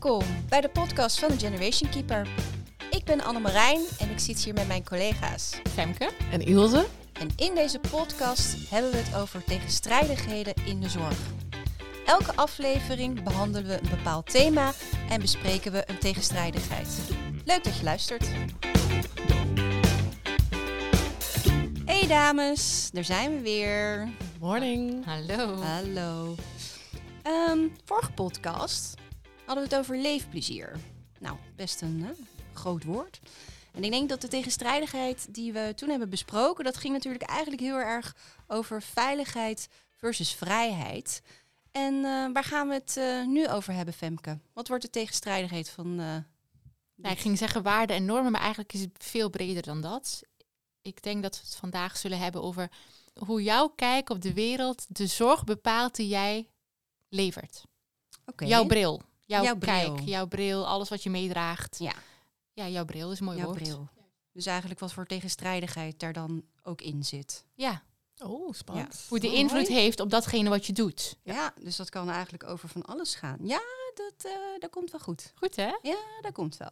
Welkom bij de podcast van de Generation Keeper. Ik ben Annemarijn en ik zit hier met mijn collega's. Femke. En Ilse? En in deze podcast hebben we het over tegenstrijdigheden in de zorg. Elke aflevering behandelen we een bepaald thema en bespreken we een tegenstrijdigheid. Leuk dat je luistert. Hey dames, daar zijn we weer. Morning. Hallo. Hallo. Ehm, vorige podcast hadden we het over leefplezier. Nou, best een hè, groot woord. En ik denk dat de tegenstrijdigheid die we toen hebben besproken, dat ging natuurlijk eigenlijk heel erg over veiligheid versus vrijheid. En eh, waar gaan we het eh, nu over hebben, Femke? Wat wordt de tegenstrijdigheid van... eh, Ja, ik ging zeggen waarden en normen, maar eigenlijk is het veel breder dan dat. Ik denk dat we het vandaag zullen hebben over hoe jouw kijk op de wereld de zorg bepaalt die jij levert. Jouw bril. Jouw, Jouw bril. kijk, jouw bril, alles wat je meedraagt. Ja. Ja, jouw bril is een mooi Jouw woord. bril. Dus eigenlijk wat voor tegenstrijdigheid daar dan ook in zit. Ja, Oh, spannend. hoe die Mooi. invloed heeft op datgene wat je doet. Ja, dus dat kan eigenlijk over van alles gaan. Ja, dat, eh, dat komt wel goed. Goed hè? Ja, dat komt wel.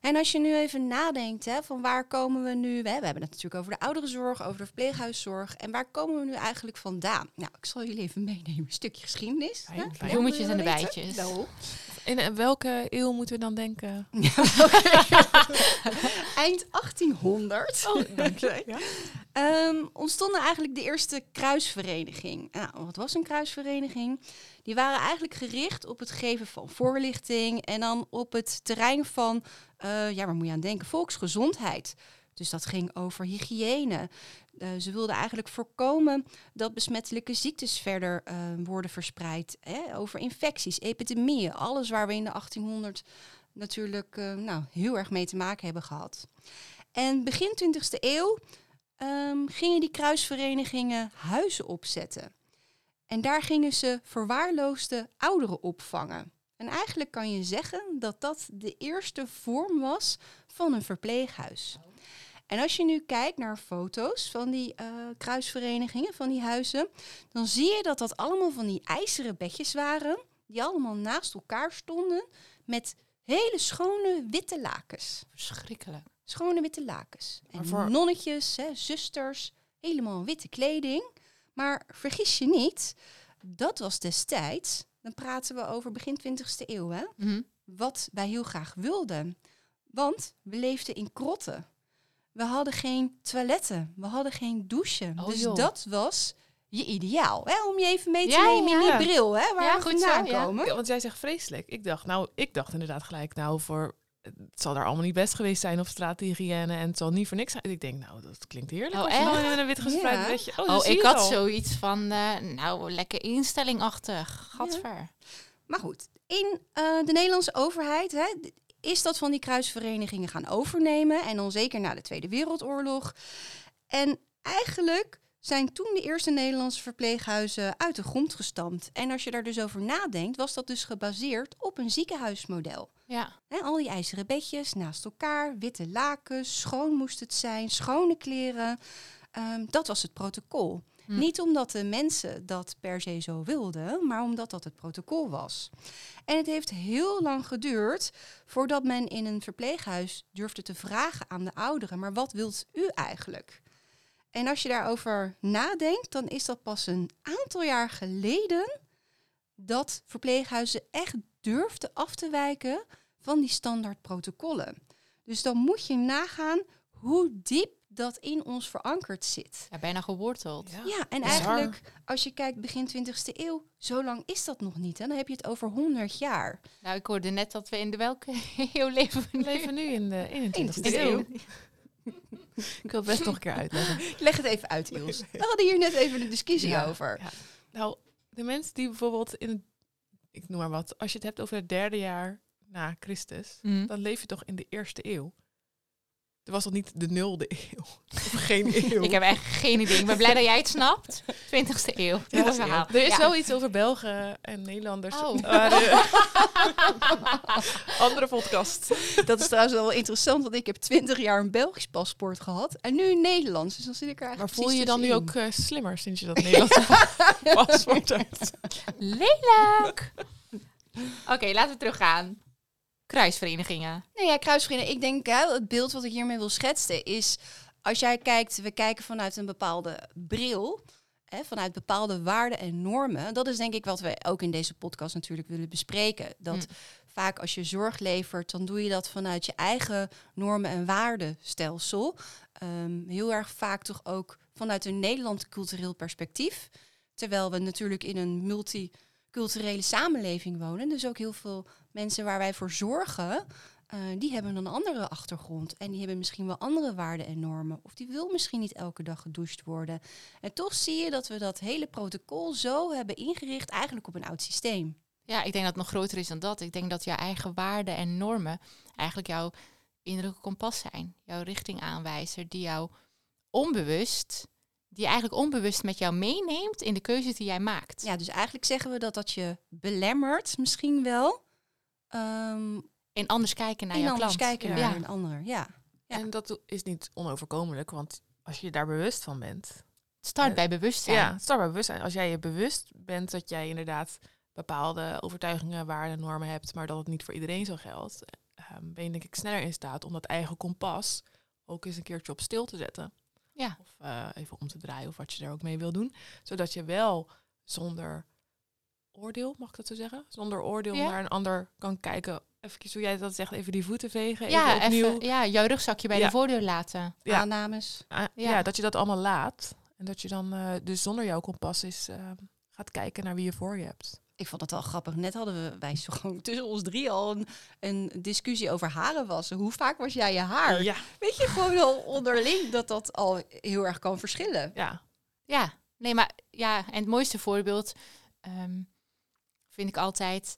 En als je nu even nadenkt, hè, van waar komen we nu? We, we hebben het natuurlijk over de ouderenzorg, over de verpleeghuiszorg. En waar komen we nu eigenlijk vandaan? Nou, ik zal jullie even meenemen, een stukje geschiedenis. Ja, Bloemetjes en de bijtjes. Nou. In welke eeuw moeten we dan denken? Eind 1800 Oh, dank je. Ja. Ehm, ontstonden eigenlijk de eerste kruisvereniging. Nou, wat was een kruisvereniging? Die waren eigenlijk gericht op het geven van voorlichting en dan op het terrein van, eh, ja, waar moet je aan denken? Volksgezondheid. Dus dat ging over hygiëne. Eh, ze wilden eigenlijk voorkomen dat besmettelijke ziektes verder eh, worden verspreid. Hè? Over infecties, epidemieën, alles waar we in de 1800 natuurlijk eh, nou, heel erg mee te maken hebben gehad. En begin 20e eeuw ehm, gingen die kruisverenigingen huizen opzetten. En daar gingen ze verwaarloosde ouderen opvangen. En eigenlijk kan je zeggen dat dat de eerste vorm was van een verpleeghuis. En als je nu kijkt naar foto's van die eh, kruisverenigingen, van die huizen, dan zie je dat dat allemaal van die ijzeren bedjes waren, die allemaal naast elkaar stonden met hele schone witte lakens. Verschrikkelijk. Schone witte lakens. En voor- nonnetjes, hè, zusters, helemaal witte kleding. Maar vergis je niet, dat was destijds, dan praten we over begin 20e eeuw, hè, Mhm. wat wij heel graag wilden. Want we leefden in krotten. We hadden geen toiletten, we hadden geen douchen. Oh, dus joh. dat was je ideaal. Hè? Om je even mee te Ja, nemen in ja. die bril, hè, waar Ja, we goed zo, vandaan ja. komen. Ja, want jij zegt vreselijk. Ik dacht, nou, ik dacht inderdaad gelijk, nou, voor het zal daar allemaal niet best geweest zijn op straathygiëne en het zal niet voor niks zijn. Ik denk, nou, dat klinkt heerlijk. Oh, echt? met een wit gespreid Ja. Oh, Oh, ik had al. zoiets van, eh, nou, lekker instellingachtig. Gadver. Maar goed, in eh, de Nederlandse overheid hè, is dat van die kruisverenigingen gaan overnemen. En dan zeker na de Tweede Wereldoorlog. En eigenlijk zijn toen de eerste Nederlandse verpleeghuizen uit de grond gestampt. En als je daar dus over nadenkt, was dat dus gebaseerd op een ziekenhuismodel. Ja. Hè, al die ijzeren bedjes naast elkaar, witte lakens, schoon moest het zijn, schone kleren. Ehm, dat was het protocol. Hm. Niet omdat de mensen dat per se zo wilden, maar omdat dat het protocol was. En het heeft heel lang geduurd voordat men in een verpleeghuis durfde te vragen aan de ouderen: maar wat wilt u eigenlijk? En als je daarover nadenkt, dan is dat pas een aantal jaar geleden dat verpleeghuizen echt durfden af te wijken van die standaard protocollen. Dus dan moet je nagaan hoe diep dat in ons verankerd zit. ja, bijna geworteld. Ja. Ja, en bizar. eigenlijk, als je kijkt begin 20e eeuw, zo lang is dat nog niet. Hè? Dan heb je het over 100 jaar. Nou, ik hoorde net dat we in de welke eeuw leven we nu? leven nu in de 21ste 21e eeuw. eeuw. Ik wil het best nog een keer uitleggen. Leg het even uit, Iels. We hadden hier net even een discussie Ja, over. ja. Nou, de mensen die bijvoorbeeld in het, ik noem maar wat, als je het hebt over het derde jaar na Christus, Mhm. dan leef je toch in de eerste eeuw. Er was toch niet de nulde eeuw? Of geen eeuw? Ik heb echt geen idee. Ik ben blij dat jij het snapt. 20ste eeuw. Ja, verhaal. Er is Ja. wel iets over Belgen en Nederlanders. Oh. Maar, eh, andere podcast. Dat is trouwens wel interessant, want ik heb 20 jaar een Belgisch paspoort gehad en nu een Nederlands. Dus dan zit ik er Maar eigenlijk voel je je dan nu ook eh, slimmer sinds je dat Nederlandse paspoort hebt? Lelijk! Oké, laten we teruggaan. Kruisverenigingen. Nee, ja, kruisvrienden. Ik denk, hè, het beeld wat ik hiermee wil schetsen is... als jij kijkt, we kijken vanuit een bepaalde bril... Hè, vanuit bepaalde waarden en normen. Dat is denk ik wat we ook in deze podcast natuurlijk willen bespreken. Dat Mm. vaak als je zorg levert, dan doe je dat vanuit je eigen normen- en waardenstelsel. Ehm, heel erg vaak toch ook vanuit een Nederland cultureel perspectief. Terwijl we natuurlijk in een multiculturele samenleving wonen. Dus ook heel veel mensen waar wij voor zorgen, eh, die hebben een andere achtergrond. En die hebben misschien wel andere waarden en normen. Of die wil misschien niet elke dag gedoucht worden. En toch zie je dat we dat hele protocol zo hebben ingericht, eigenlijk op een oud systeem. Ja, ik denk dat het nog groter is dan dat. Ik denk dat jouw eigen waarden en normen eigenlijk jouw innerlijke kompas zijn. Jouw richtingaanwijzer die jou onbewust, die je eigenlijk onbewust met jou meeneemt in de keuzes die jij maakt. Ja, dus eigenlijk zeggen we dat dat je belemmert, misschien wel. Ehm En anders kijken naar en jouw anders klant. kijken Ja. naar een ander. Ja. Ja. En dat is niet onoverkomelijk, want als je daar bewust van bent. Start Eh, bij bewustzijn. Ja, start bij bewustzijn. Als jij je bewust bent dat jij inderdaad bepaalde overtuigingen, waarden, normen hebt, maar dat het niet voor iedereen zo geldt, ehm, ben je denk ik sneller in staat om dat eigen kompas ook eens een keertje op stil te zetten. Ja. Of eh, even om te draaien of wat je er ook mee wil doen. Zodat je wel zonder oordeel, mag ik dat zo zeggen? Zonder oordeel Ja. naar een ander kan kijken. Even hoe jij dat zegt, even die voeten vegen. Ja, even opnieuw. even, ja, jouw rugzakje bij Ja. de voordeur laten. Ja. Aannames. Ah, Ja. ja. dat je dat allemaal laat. En dat je dan eh, dus zonder jouw kompas is, eh, gaat kijken naar wie je voor je hebt. Ik vond het wel grappig. Net hadden we wij zo gewoon tussen ons drie al een, een discussie over haren wassen. Hoe vaak was jij je haar? Ja. Weet je gewoon al onderling dat dat al heel erg kan verschillen. ja. Ja, nee, maar ja, en het mooiste voorbeeld ehm, vind ik altijd.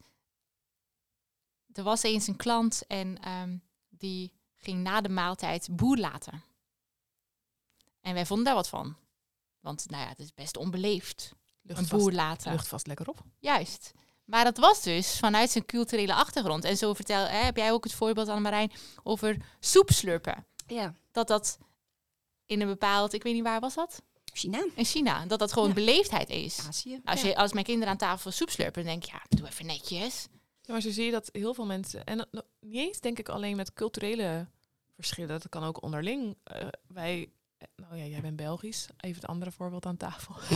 Er was eens een klant en ehm, die ging na de maaltijd boer laten. En wij vonden daar wat van. Want nou ja, het is best onbeleefd, Lucht een vast, boer laten. lucht vast lekker op. Juist. Maar dat was dus vanuit zijn culturele achtergrond. En zo vertel, hè, heb jij ook het voorbeeld aan Marijn over soep slurpen. Ja. Dat dat in een bepaald, ik weet niet waar was dat? China, In China. Dat dat gewoon Ja. beleefdheid is. Azië. Als, ja. je, als mijn kinderen aan tafel soep slurpen, dan denk ik, ja, doe even netjes. Ja, maar zo zie je dat heel veel mensen, en niet eens denk ik alleen met culturele verschillen, dat kan ook onderling. Eh, wij, nou ja, jij bent Belgisch, even het andere voorbeeld aan tafel.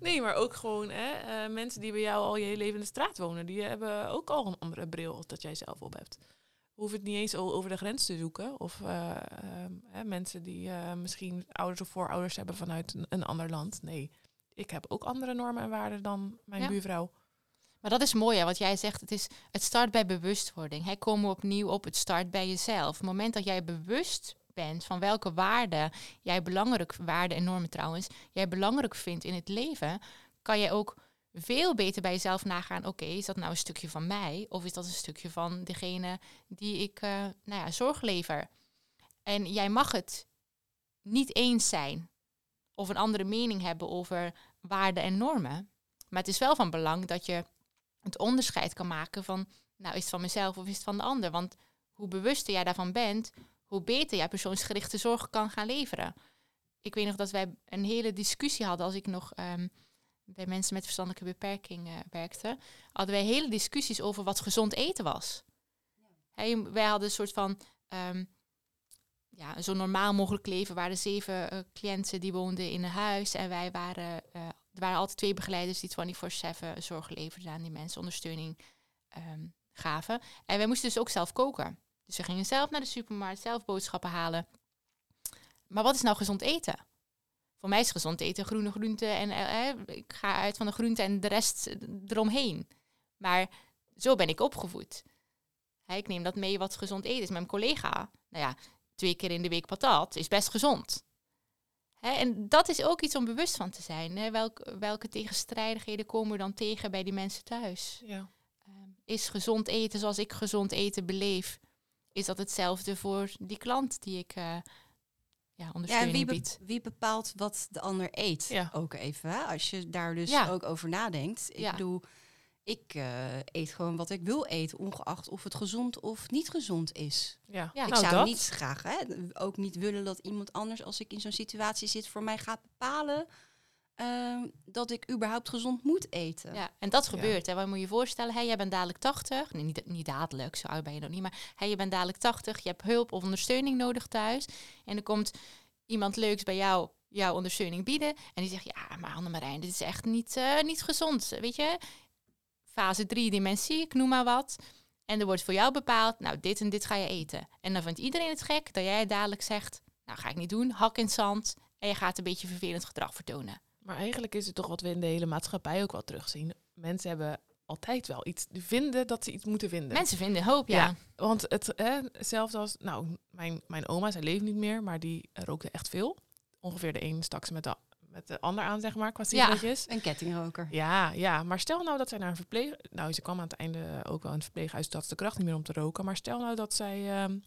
nee, maar ook gewoon hè, eh, mensen die bij jou al je hele leven in de straat wonen, die hebben ook al een andere bril dat jij zelf op hebt. Hoeven het niet eens over de grens te zoeken. Of eh, ehm, mensen die eh, misschien ouders of voorouders hebben vanuit een, een ander land. Nee, ik heb ook andere normen en waarden dan mijn Ja. buurvrouw. Maar dat is mooi, hè, wat jij zegt. Het, is, het start bij bewustwording. Hè. Komen we opnieuw op het start bij jezelf. Op het moment dat jij bewust bent van welke waarden jij belangrijk, waarden en normen trouwens, jij belangrijk vindt in het leven, kan jij ook veel beter bij jezelf nagaan. Oké, is dat nou een stukje van mij? Of is dat een stukje van degene die ik eh, nou ja, zorg lever? En jij mag het niet eens zijn of een andere mening hebben over waarden en normen. Maar het is wel van belang dat je het onderscheid kan maken van, nou is het van mezelf of is het van de ander? Want hoe bewuster jij daarvan bent, hoe beter jij persoonsgerichte zorg kan gaan leveren. Ik weet nog dat wij een hele discussie hadden als ik nog ehm, bij mensen met verstandelijke beperking eh, werkte. Hadden wij hele discussies over wat gezond eten was. Wij hadden een soort van ehm, ja, zo normaal mogelijk leven. waren zeven eh, cliënten die woonden in een huis. En wij waren, eh, er waren altijd twee begeleiders die 24-7 zorg leverden aan die mensen, ondersteuning ehm, gaven. En wij moesten dus ook zelf koken. Dus we gingen zelf naar de supermarkt, zelf boodschappen halen. Maar wat is nou gezond eten? Voor mij is gezond eten groene groenten en eh, eh, ik ga uit van de groenten en de rest eromheen. Maar zo ben ik opgevoed. Hè, ik neem dat mee wat gezond eten is. Mijn collega, nou ja, twee keer in de week patat is best gezond. Hè, en dat is ook iets om bewust van te zijn. Welk, welke tegenstrijdigheden komen we dan tegen bij die mensen thuis? Ja. Ehm, is gezond eten zoals ik gezond eten beleef, is dat hetzelfde voor die klant die ik eh ja, Ja, en ondersteuning wie, be- wie bepaalt wat de ander eet? Ja. Ook even, hè? als je daar dus Ja. ook over nadenkt. Ik bedoel, ik eh, eet gewoon wat ik wil eten, ongeacht of het gezond of niet gezond is. Ja, Ja, ik nou zou dat. niet graag, hè, ook niet willen dat iemand anders, als ik in zo'n situatie zit, voor mij gaat bepalen ehm, dat ik überhaupt gezond moet eten. Ja, en dat gebeurt. Hè. Wat moet je je voorstellen? Hey, jij bent dadelijk 80. Nee, niet, niet dadelijk, zo oud ben je nog niet. Maar hey, je bent dadelijk 80. Je hebt hulp of ondersteuning nodig thuis. En er komt iemand leuks bij jou jouw ondersteuning bieden. En die zegt, ja, maar Annemarijn, dit is echt niet, eh, niet gezond. Weet je, fase 3 dimensie, ik noem maar wat. En er wordt voor jou bepaald, nou, dit en dit ga je eten. En dan vindt iedereen het gek dat jij dadelijk zegt, nou, ga ik niet doen, hak in zand. En je gaat een beetje vervelend gedrag vertonen. Maar eigenlijk is het toch wat we in de hele maatschappij ook wel terugzien. Mensen hebben altijd wel iets. Die vinden dat ze iets moeten vinden. Mensen vinden hoop, ja. Ja. Want het, hè, hetzelfde als, nou, mijn, mijn oma, zij leeft niet meer, maar die rookte echt veel. Ongeveer de een stak ze met de, met de ander aan, zeg maar, qua Ja. sigaretjes. Een kettingroker. Ja, ja, maar stel nou dat zij naar een verpleeg... Nou, ze kwam aan het einde ook wel in het verpleeghuis, dat ze de kracht niet meer om te roken. Maar stel nou dat zij ehm,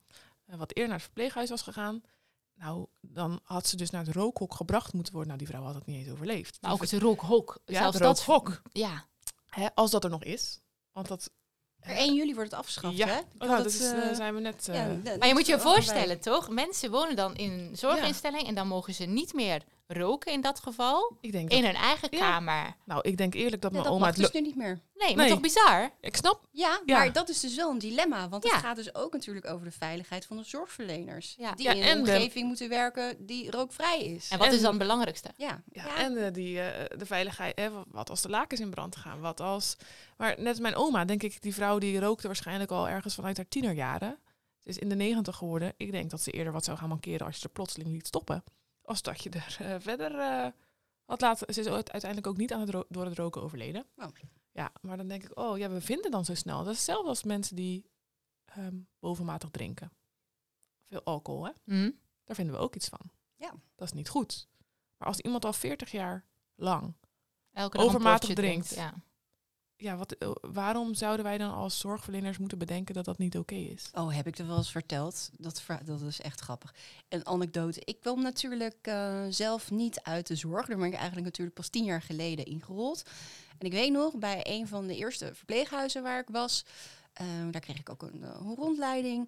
wat eerder naar het verpleeghuis was gegaan. Nou, dan had ze dus naar het rookhok gebracht moeten worden. Nou, die vrouw had het niet eens overleefd. Maar ook het rookhok. Ja, Zelfs het dat. rookhok. Ja, Hè, als dat er nog is. Want dat... Per 1 juli wordt het afgeschaft, ja, hè? oh, nou, dat is, eh, eh, zijn we net... ja, eh, Maar je moet je dat voorstellen, toch? Mensen wonen dan in een zorginstelling en dan mogen ze niet meer roken in dat geval. ik denk In dat, hun eigen Ja. kamer. nou, ik denk eerlijk dat Ja, mijn dat oma mag het... dus nu niet meer. Nee, maar Nee. toch bizar? Ik snap. Ja, Ja. maar dat is dus wel een dilemma. Want Ja. het gaat dus ook natuurlijk over de veiligheid van de zorgverleners. Ja. Die Ja, in en een de- omgeving moeten werken die rookvrij is. En wat En- is dan het belangrijkste? Ja, Ja, ja. en eh, die, eh, de veiligheid. Hè, wat als de lakens in brand gaan? Wat als... Maar net als mijn oma, denk ik, die vrouw die rookte waarschijnlijk al ergens vanuit haar tienerjaren. Ze is in de negentig geworden. Ik denk dat ze eerder wat zou gaan mankeren als je er plotseling liet stoppen. Als dat je er eh, verder eh, had laten... Ze is uiteindelijk ook niet aan het door het roken overleden. Oh. Ja, maar dan denk ik, oh ja, we vinden dan zo snel. Dat is hetzelfde als mensen die ehm, bovenmatig drinken. Veel alcohol, hè? Hm? Daar vinden we ook iets van. Ja. Dat is niet goed. Maar als iemand al 40 jaar lang, Elke Overmatig potje drinkt. Ja. Ja, wat, eh, waarom zouden wij dan als zorgverleners moeten bedenken dat dat niet oké is? Oh, heb ik er wel eens verteld? Dat, dat is echt grappig. Een anekdote. Ik kwam natuurlijk eh, zelf niet uit de zorg. Daar ben ik eigenlijk natuurlijk pas tien jaar geleden ingerold. En ik weet nog, bij een van de eerste verpleeghuizen waar ik was... eh, daar kreeg ik ook een rondleiding.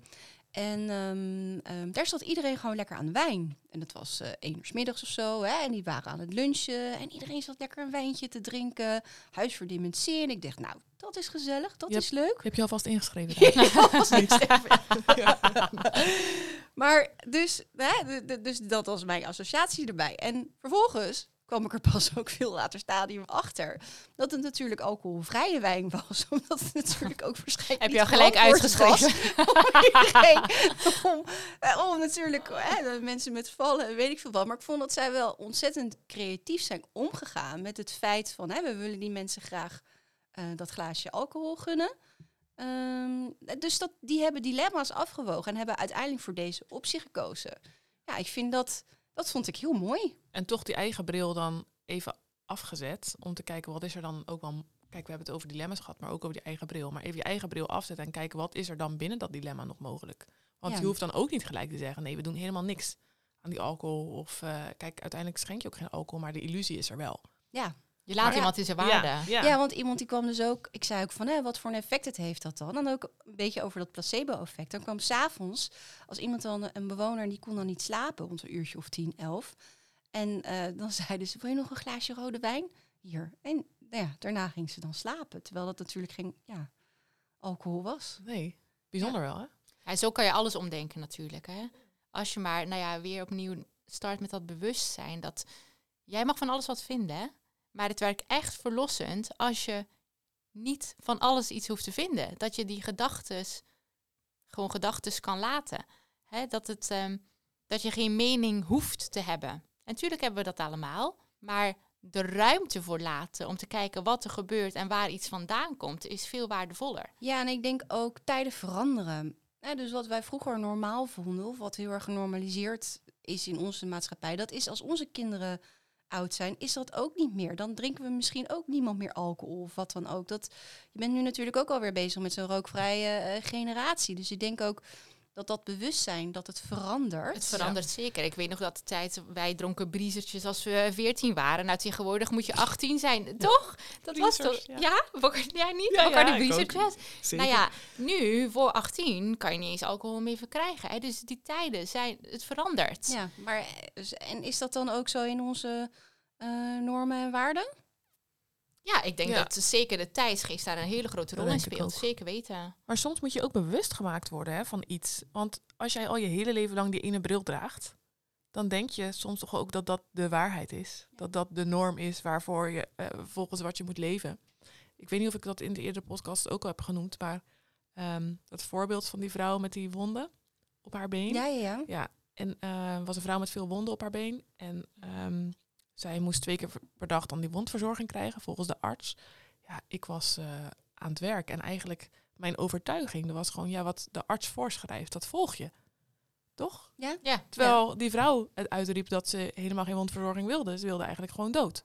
En ehm, ehm, daar zat iedereen gewoon lekker aan de wijn. En dat was eh één uur 's middags of zo. Hè? En die waren aan het lunchen. En iedereen zat lekker een wijntje te drinken. Huis voor dementie. En ik dacht, nou, dat is gezellig. Dat Je is leuk. Heb je alvast ingeschreven? daar? Maar dus, hè, dus dat was mijn associatie erbij. En vervolgens kwam ik er pas ook veel later stadium achter dat het natuurlijk alcoholvrije wijn was. Omdat het natuurlijk ook waarschijnlijk Heb je al gelijk uitgeschreven? om iedereen- om, eh, om natuurlijk hè, mensen met vallen, en weet ik veel wat. Maar ik vond dat zij wel ontzettend creatief zijn omgegaan met het feit van hè, we willen die mensen graag eh, dat glaasje alcohol gunnen. Ehm, dus dat, die hebben dilemma's afgewogen en hebben uiteindelijk voor deze optie gekozen. Ja, ik vind dat, dat vond ik heel mooi. En toch die eigen bril dan even afgezet. Om te kijken wat is er dan ook wel. Kijk, we hebben het over dilemma's gehad, maar ook over die eigen bril. Maar even je eigen bril afzetten en kijken wat is er dan binnen dat dilemma nog mogelijk. Want Ja. je hoeft dan ook niet gelijk te zeggen: nee, we doen helemaal niks aan die alcohol. Of eh, kijk, uiteindelijk schenk je ook geen alcohol, maar de illusie is er wel. Ja, Je laat iemand in zijn waarde. Ja, ja. Ja, want iemand die kwam dus ook, ik zei ook van, hè, wat voor een effect het heeft dat dan? En ook een beetje over dat placebo-effect. Dan kwam s'avonds, als iemand dan, een bewoner, die kon dan niet slapen, rond een uurtje of tien, elf. En eh, dan zeiden ze, wil je nog een glaasje rode wijn? Hier. En nou ja, daarna ging ze dan slapen, terwijl dat natuurlijk geen ja, alcohol was. Nee, bijzonder wel, hè? Ja, zo kan je alles omdenken natuurlijk. Hè? Als je maar, nou ja, weer opnieuw start met dat bewustzijn. Dat jij mag van alles wat vinden, hè? Maar het werkt echt verlossend als je niet van alles iets hoeft te vinden. Dat je die gedachtes gewoon gedachtes kan laten. Hè? Dat, het, ehm, dat je geen mening hoeft te hebben. En natuurlijk hebben we dat allemaal, maar de ruimte voor laten om te kijken wat er gebeurt en waar iets vandaan komt, is veel waardevoller. Ja, en ik denk ook tijden veranderen. Dus wat wij vroeger normaal vonden, of wat heel erg genormaliseerd is in onze maatschappij, dat is als onze kinderen oud zijn, is dat ook niet meer. Dan drinken we misschien ook niemand meer alcohol of wat dan ook. Dat, je bent nu natuurlijk ook alweer bezig met zo'n rookvrije eh, generatie. Dus ik denk ook dat dat bewustzijn, dat het verandert. Het verandert zeker. Ik weet nog dat de tijd, wij dronken briezertjes als we 14 waren. Nou, tegenwoordig moet je 18 zijn, toch? Dat was toch? Ja, ja. jij niet? Ja, aan ja, de briezertjes? Nou ja, nu voor 18 kan je niet eens alcohol meer verkrijgen. Hè? Dus die tijden zijn, het verandert. Ja, maar eh, dus- en is dat dan ook zo in onze eh, normen en waarden? Ja, ik denk Ja. dat zeker de tijdsgeest daar een hele grote rol in speelt. Zeker weten. Maar soms moet je ook bewust gemaakt worden hè, van iets. Want als jij al je hele leven lang die ene bril draagt, dan denk je soms toch ook dat dat de waarheid is. Dat dat de norm is waarvoor je, eh, volgens wat je moet leven. Ik weet niet of ik dat in de eerdere podcast ook al heb genoemd, maar ehm, dat voorbeeld van die vrouw met die wonden op haar been. Ja, ja, ja. Ja, en eh, was een vrouw met veel wonden op haar been. En ehm, zij moest twee keer per dag dan die wondverzorging krijgen, volgens de arts. Ja, ik was eh, aan het werk. En eigenlijk mijn overtuiging dat was gewoon, ja, wat de arts voorschrijft, dat volg je. Toch? Ja? Ja, Terwijl die vrouw het uitriep dat ze helemaal geen wondverzorging wilde. Ze wilde eigenlijk gewoon dood.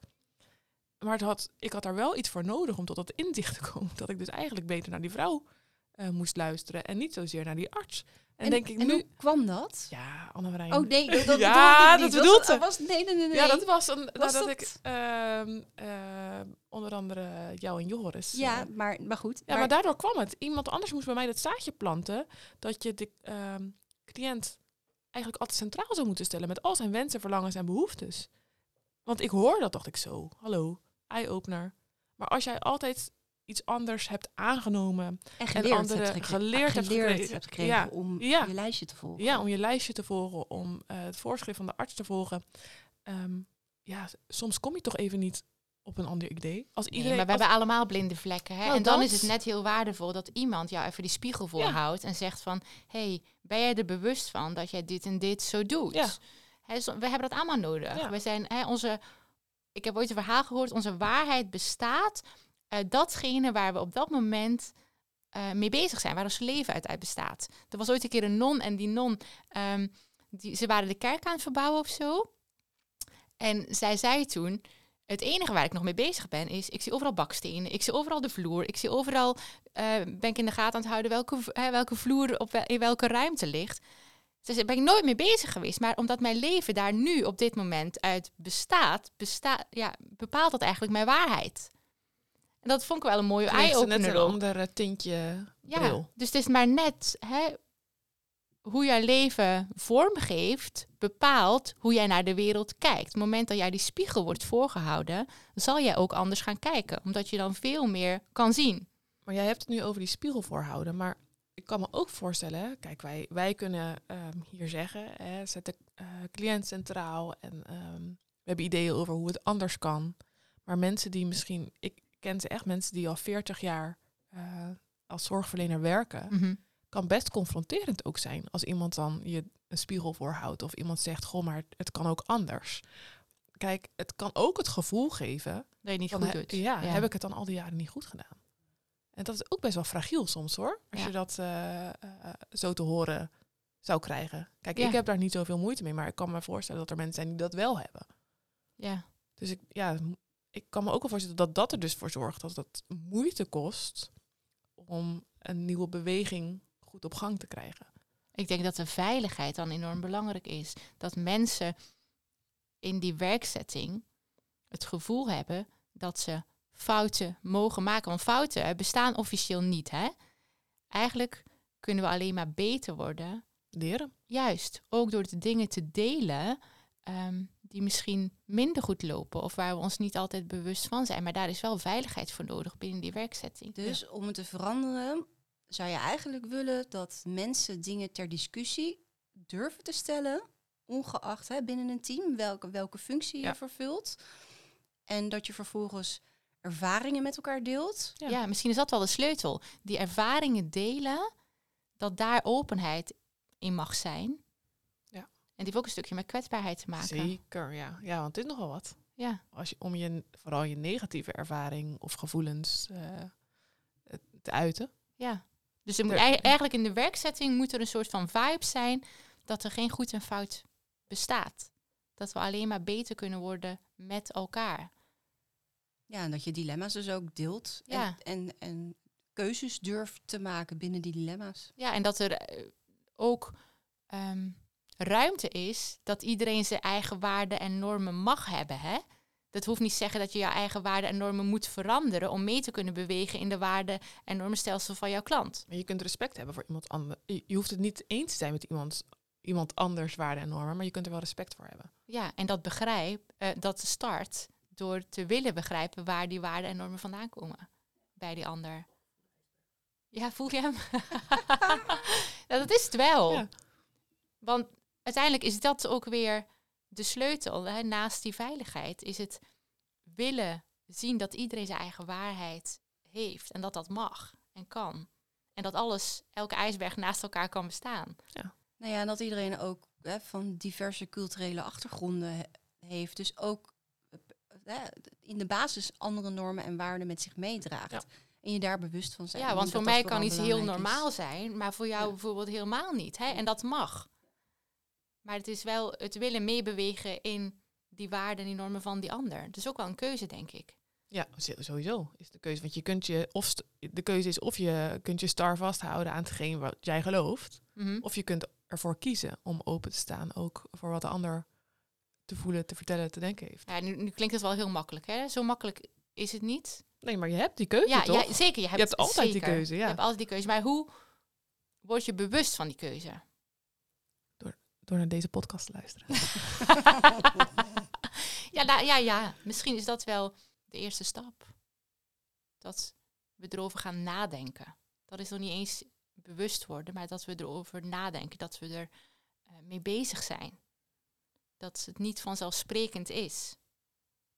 Maar het had, ik had daar wel iets voor nodig om tot dat inzicht te komen. Dat ik dus eigenlijk beter naar die vrouw eh, moest luisteren. En niet zozeer naar die arts. En, denk ik en nu... kwam dat? Ja, Anne Marijn. Oh nee, dat, dat Ja, bedoelde dat niet. Was nee, nee, nee, nee. Ja, dat was een, Was nadat dat- ik ehm, ehm, onder andere jou en Joris. Ja, eh, maar, maar goed. ja, maar daardoor kwam het. Iemand anders moest bij mij dat zaadje planten. Dat je de ehm, cliënt eigenlijk altijd centraal zou moeten stellen. Met al zijn wensen, verlangens en behoeftes. Want ik hoor dat, dacht ik zo. Hallo, eye-opener. Maar als jij altijd iets anders hebt aangenomen. en en geleerd, andere hebt, gekre- geleerd hebt gekregen. hebt gekregen Ja, om ja. je lijstje te volgen. Ja, om je lijstje te volgen, om eh, het voorschrift van de arts te volgen. Ehm, ja, soms kom je toch even niet op een ander idee. Als Nee, iedereen, maar we als- hebben allemaal blinde vlekken. Hè? Nou, en dan dat- is het net heel waardevol dat iemand jou even die spiegel voorhoudt en zegt van, hey, ben jij er bewust van dat jij dit en dit zo doet? Ja. Hè, zo- we hebben dat allemaal nodig. Ja. We zijn, hè, onze, ik heb ooit een verhaal gehoord, onze waarheid bestaat uit datgene waar we op dat moment eh, mee bezig zijn, waar ons leven uit, bestaat. Er was ooit een keer een non en die non, ehm, die, ze waren de kerk aan het verbouwen of zo. En zij zei toen, het enige waar ik nog mee bezig ben is, ik zie overal bakstenen, ik zie overal de vloer, ik zie overal, eh, ben ik in de gaten aan het houden welke, hè, welke vloer op in welke ruimte ligt. Ze zei, ben ik nooit mee bezig geweest, maar omdat mijn leven daar nu op dit moment uit bestaat, besta ja, bepaalt dat eigenlijk mijn waarheid. Dat vond ik wel een mooie ze net eye-opener een ander eh, tintje Ja, bril. dus het is maar net hè, hoe jouw leven vormgeeft, bepaalt hoe jij naar de wereld kijkt. Op het moment dat jij die spiegel wordt voorgehouden, zal jij ook anders gaan kijken, omdat je dan veel meer kan zien. Maar jij hebt het nu over die spiegel voorhouden. Maar ik kan me ook voorstellen, kijk, wij, wij kunnen ehm, hier zeggen, hè, zet de eh, cliënt centraal en ehm, we hebben ideeën over hoe het anders kan. Maar mensen die misschien, ik ken ze echt, mensen die al 40 jaar eh, als zorgverlener werken, Mhm. kan best confronterend ook zijn als iemand dan je een spiegel voorhoudt of iemand zegt, goh, maar het kan ook anders. Kijk, het kan ook het gevoel geven Dat je niet goed doet. Ja, heb ik het dan al die jaren niet goed gedaan? En dat is ook best wel fragiel soms hoor. Als Ja. je dat eh, eh, zo te horen zou krijgen. Kijk, Ja. ik heb daar niet zoveel moeite mee, maar ik kan me voorstellen dat er mensen zijn die dat wel hebben. Ja. Dus ik, ja, ik kan me ook wel voorstellen dat dat er dus voor zorgt dat het moeite kost om een nieuwe beweging goed op gang te krijgen. Ik denk dat de veiligheid dan enorm belangrijk is. Dat mensen in die werkzetting het gevoel hebben dat ze fouten mogen maken. Want fouten bestaan officieel niet. Hè? Eigenlijk kunnen we alleen maar beter worden. Leren. Juist, ook door de dingen te delen ehm, die misschien minder goed lopen of waar we ons niet altijd bewust van zijn. Maar daar is wel veiligheid voor nodig binnen die werkzetting. Dus om het te veranderen, zou je eigenlijk willen dat mensen dingen ter discussie durven te stellen, ongeacht hè, binnen een team welke, welke functie Ja. je vervult. En dat je vervolgens ervaringen met elkaar deelt. Ja. Ja. misschien is dat wel de sleutel. Die ervaringen delen, dat daar openheid in mag zijn. En die heeft ook een stukje met kwetsbaarheid te maken. Zeker, ja. Ja, want het is nogal wat. Ja, Als je, om je, vooral je negatieve ervaring of gevoelens eh, te uiten. ja. Dus er moet ei- eigenlijk in de werkzetting moet er een soort van vibe zijn dat er geen goed en fout bestaat. Dat we alleen maar beter kunnen worden met elkaar. Ja, en dat je dilemma's dus ook deelt. Ja. En, en, en keuzes durft te maken binnen die dilemma's. Ja, en dat er eh, ook ehm, ruimte is dat iedereen zijn eigen waarden en normen mag hebben. Hè? Dat hoeft niet te zeggen dat je jouw eigen waarden en normen moet veranderen om mee te kunnen bewegen in de waarden en normenstelsel van jouw klant. Maar je kunt respect hebben voor iemand anders. Je hoeft het niet eens te zijn met iemand, iemand anders waarden en normen, maar je kunt er wel respect voor hebben. Ja, en dat begrijp, eh, dat start door te willen begrijpen waar die waarden en normen vandaan komen bij die ander. Ja, voel je hem? ja, dat is het wel. Ja. Want uiteindelijk is dat ook weer de sleutel. Hè? Naast die veiligheid is het willen zien dat iedereen zijn eigen waarheid heeft en dat dat mag en kan. En dat alles, elke ijsberg naast elkaar kan bestaan. Nou ja, en dat iedereen ook hè, van diverse culturele achtergronden he- heeft. Dus ook hè, in de basis andere normen en waarden met zich meedraagt. Ja. En je daar bewust van zijn. Ja, want voor mij kan iets heel is. normaal zijn, maar voor jou Ja. bijvoorbeeld helemaal niet. Hè? En dat mag. Maar het is wel het willen meebewegen in die waarden en die normen van die ander. Het is ook wel een keuze, denk ik. Ja, sowieso is de keuze. Want je kunt je, of de keuze is of je kunt je star vasthouden aan hetgeen wat jij gelooft. Mhm. Of je kunt ervoor kiezen om open te staan, ook voor wat de ander te voelen, te vertellen, te denken heeft. Ja, nu, nu klinkt het wel heel makkelijk. Hè? Zo makkelijk is het niet. Nee, maar je hebt die keuze Ja, toch? ja, zeker. Je hebt, hebt altijd die keuze, ja. Je hebt altijd die keuze. Maar hoe word je bewust van die keuze? Door naar deze podcast te luisteren. Ja, nou, ja, ja, misschien is dat wel de eerste stap. Dat we erover gaan nadenken. Dat is nog niet eens bewust worden, maar dat we erover nadenken. Dat we er eh, mee bezig zijn. Dat het niet vanzelfsprekend is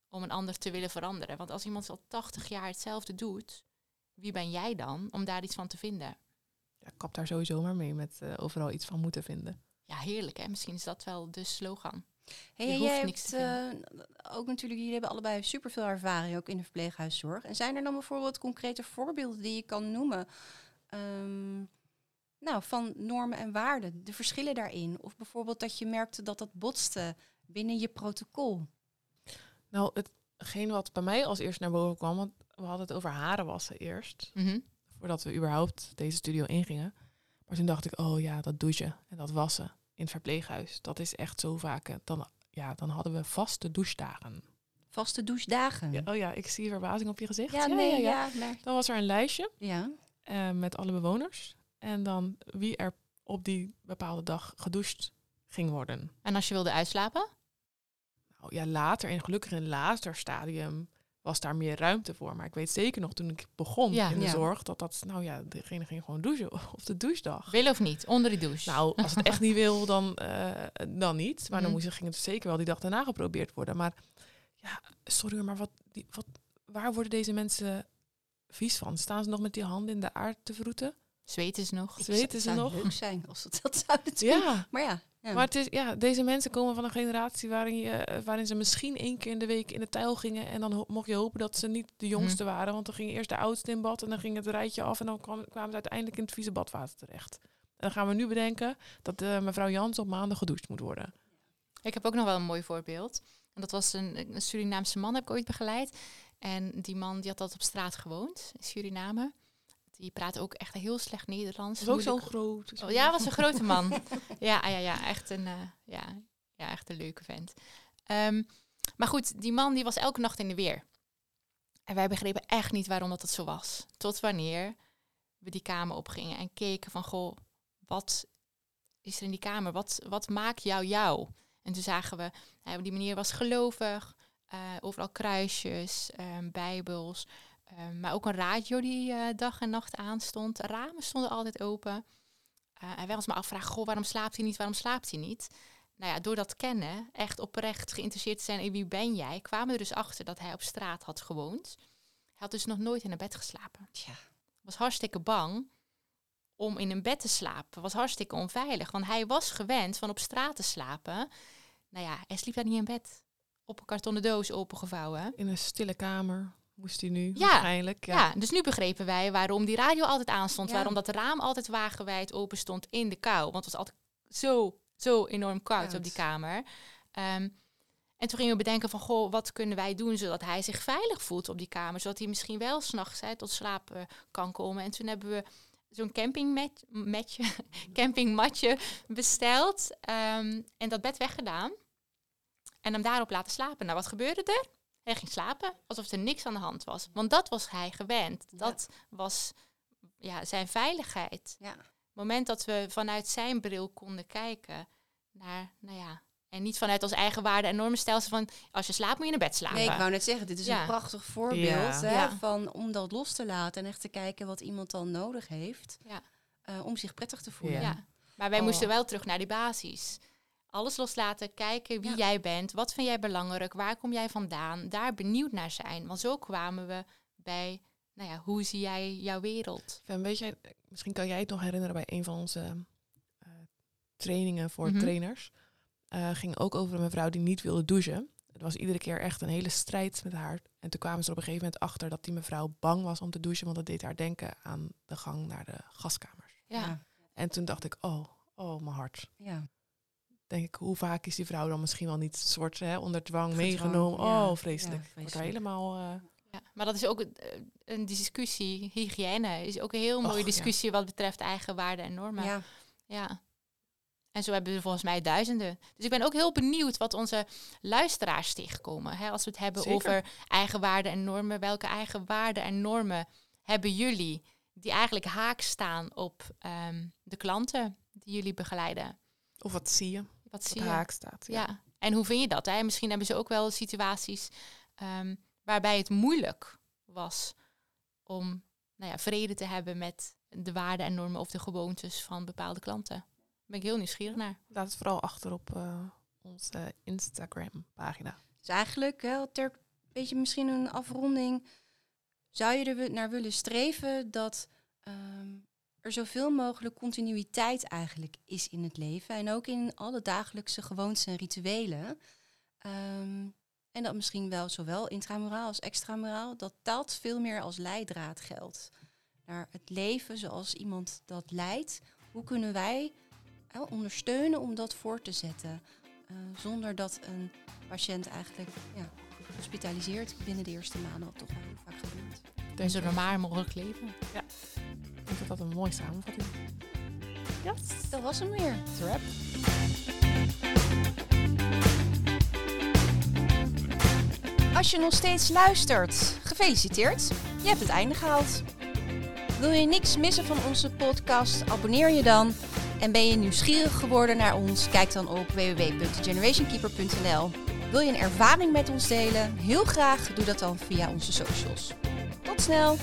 om een ander te willen veranderen. Want als iemand al 80 jaar hetzelfde doet, wie ben jij dan om daar iets van te vinden? Ja, ik kap daar sowieso maar mee met eh, overal iets van moeten vinden. Ja, heerlijk hè. Misschien is dat wel de slogan. Hey, Je hoeft jij niks hebt te eh, ook natuurlijk, jullie hebben allebei superveel ervaring ook in de verpleeghuiszorg. En zijn er dan bijvoorbeeld concrete voorbeelden die je kan noemen? ehm, nou, van normen en waarden, de verschillen daarin. Of bijvoorbeeld dat je merkte dat dat botste binnen je protocol. Nou, hetgeen wat bij mij als eerst naar boven kwam, want we hadden het over haren wassen eerst, Mhm. voordat we überhaupt deze studio ingingen. Maar toen dacht ik, oh ja, dat douchen en dat wassen in het verpleeghuis, dat is echt zo vaak. eh, Dan, ja, dan hadden we vaste douchedagen. Vaste douchedagen. Ja, oh ja, ik zie verbazing op je gezicht. Ja, nee, ja. maar- Dan was er een lijstje ja. eh, met alle bewoners. En dan wie er op die bepaalde dag gedoucht ging worden. En als je wilde uitslapen? Nou ja, later, en gelukkig in een later stadium, was daar meer ruimte voor. Maar ik weet zeker nog toen ik begon Ja. in de Ja. zorg, dat dat, nou ja, degene ging gewoon douchen op de douchedag. Wil of niet? Onder die douche. Nou, als het echt niet wil, dan, eh, dan niet. Maar dan Mhm. moest, het- ging het zeker wel die dag daarna geprobeerd worden. Maar ja, sorry, hoor, maar wat, die, wat, waar worden deze mensen vies van? Staan ze nog met die handen in de aard te vroeten? Zweten ze nog? Ik Weten zou- ze zou nog? leuk zijn als het dat doen. Ja, Maar ja. Ja. maar het is, ja, deze mensen komen van een generatie waarin, je, eh, waarin ze misschien één keer in de week in de tuil gingen. En dan mocht je hopen dat ze niet de jongste waren. Want dan ging eerst de oudste in bad en dan ging het rijtje af. En dan kwam, kwamen ze uiteindelijk in het vieze badwater terecht. En dan gaan we nu bedenken dat eh, mevrouw Jans op maandag gedoucht moet worden. Ik heb ook nog wel een mooi voorbeeld. En dat was een, een Surinaamse man, heb ik ooit begeleid. En die man die had altijd op straat gewoond, in Suriname. Die praatte ook echt heel slecht Nederlands. Is ook zo'n groot. Oh, ja, was een grote man. ja, ja, ja, echt een, eh, ja, ja, echt een leuke vent. Ehm, maar goed, die man die was elke nacht in de weer. En wij begrepen echt niet waarom dat, dat zo was. Tot wanneer we die kamer opgingen en keken van, goh, wat is er in die kamer? Wat, wat maakt jou jou? En toen zagen we, hij op die manier was gelovig, eh, overal kruisjes, ehm, bijbels, ehm, maar ook een radio die eh, dag en nacht aanstond. Ramen stonden altijd open. Eh, en wij ons maar afvragen, goh, waarom slaapt hij niet, waarom slaapt hij niet? Nou ja, door dat kennen, echt oprecht geïnteresseerd te zijn in wie ben jij, kwamen we er dus achter dat hij op straat had gewoond. Hij had dus nog nooit in een bed geslapen. Tja. Was hartstikke bang om in een bed te slapen. Was hartstikke onveilig, want hij was gewend van op straat te slapen. Nou ja, hij sliep daar niet in bed. Op een kartonnen doos opengevouwen. In een stille kamer moest hij nu Ja, waarschijnlijk. Ja. dus nu begrepen wij waarom die radio altijd aanstond. Ja. Waarom dat raam altijd wagenwijd open stond in de kou. Want het was altijd zo, zo enorm koud Koud. op die kamer. Ehm, en toen gingen we bedenken van, goh, wat kunnen wij doen zodat hij zich veilig voelt op die kamer. Zodat hij misschien wel s'nachts tot slaap eh, kan komen. En toen hebben we zo'n campingmat, matje, campingmatje besteld. ehm, en dat bed weggedaan. En hem daarop laten slapen. Nou, wat gebeurde er? Hij ging slapen alsof er niks aan de hand was. Want dat was hij gewend. Ja. Dat was ja, zijn veiligheid. Ja. Het moment dat we vanuit zijn bril konden kijken, naar, nou ja, en niet vanuit ons eigen waarde en normenstelsel van als je slaapt moet je in bed slapen. Nee, ik wou net zeggen, dit is Ja. een prachtig voorbeeld Ja. Hè, Ja. van om dat los te laten en echt te kijken wat iemand dan nodig heeft Ja. eh, om zich prettig te voelen. Maar wij Oh. moesten wel terug naar die basis. Alles loslaten, kijken wie Ja. jij bent, wat vind jij belangrijk, waar kom jij vandaan, daar benieuwd naar zijn. Want zo kwamen we bij, nou ja, hoe zie jij jouw wereld? Fem, weet jij, misschien kan jij het nog herinneren bij een van onze eh, trainingen voor Mhm. trainers. Eh, ging ook over een mevrouw die niet wilde douchen. Het was iedere keer echt een hele strijd met haar. En toen kwamen ze er op een gegeven moment achter dat die mevrouw bang was om te douchen, want dat deed haar denken aan de gang naar de gaskamers. Ja, Ja. En toen dacht ik, oh, oh, mijn hart. Ja. Denk ik, hoe vaak is die vrouw dan misschien wel niet soort hè, onder dwang Gedwang, meegenomen? ja. Oh, vreselijk. Ja, vreselijk. helemaal. eh, ja. Maar dat is ook een, eh, een discussie, hygiëne is ook een heel mooie Och, ja. discussie wat betreft eigen waarden en normen. Ja. Ja. En zo hebben we er volgens mij duizenden. Dus ik ben ook heel benieuwd wat onze luisteraars tegenkomen. Hè, als we het hebben Zeker. over eigen waarden en normen. Welke eigen waarden en normen hebben jullie die eigenlijk haak staan op ehm, de klanten die jullie begeleiden? of wat zie je? Wat zie je? haak staat. Ja. En hoe vind je dat? Hè? Misschien hebben ze ook wel situaties ehm, waarbij het moeilijk was om nou ja, vrede te hebben met de waarden en normen of de gewoontes van bepaalde klanten. Daar ben ik heel nieuwsgierig naar. Laat het vooral achter op eh, onze Instagram-pagina. Dus eigenlijk, hè, ter beetje misschien een afronding, zou je er naar willen streven dat ehm, er zoveel mogelijk continuïteit eigenlijk is in het leven en ook in alle dagelijkse gewoontes en rituelen. Ehm, en dat misschien wel zowel intramuraal als extramuraal, dat dat veel meer als leidraad geldt. Naar het leven zoals iemand dat leidt. Hoe kunnen wij hè, ondersteunen om dat voor te zetten? eh, zonder dat een patiënt eigenlijk ja, hospitaliseert binnen de eerste maanden, wat toch wel heel vaak gebeurt. En zo normaal mogelijk leven. Ik denk dat dat een mooie samenvatting is. Dat was hem weer. Wrap. Als je nog steeds luistert, gefeliciteerd. Je hebt het einde gehaald. Wil je niks missen van onze podcast? Abonneer je dan. En ben je nieuwsgierig geworden naar ons? Kijk dan op www.generationkeeper.nl. Wil je een ervaring met ons delen? Heel graag doe dat dan via onze socials. Tot snel!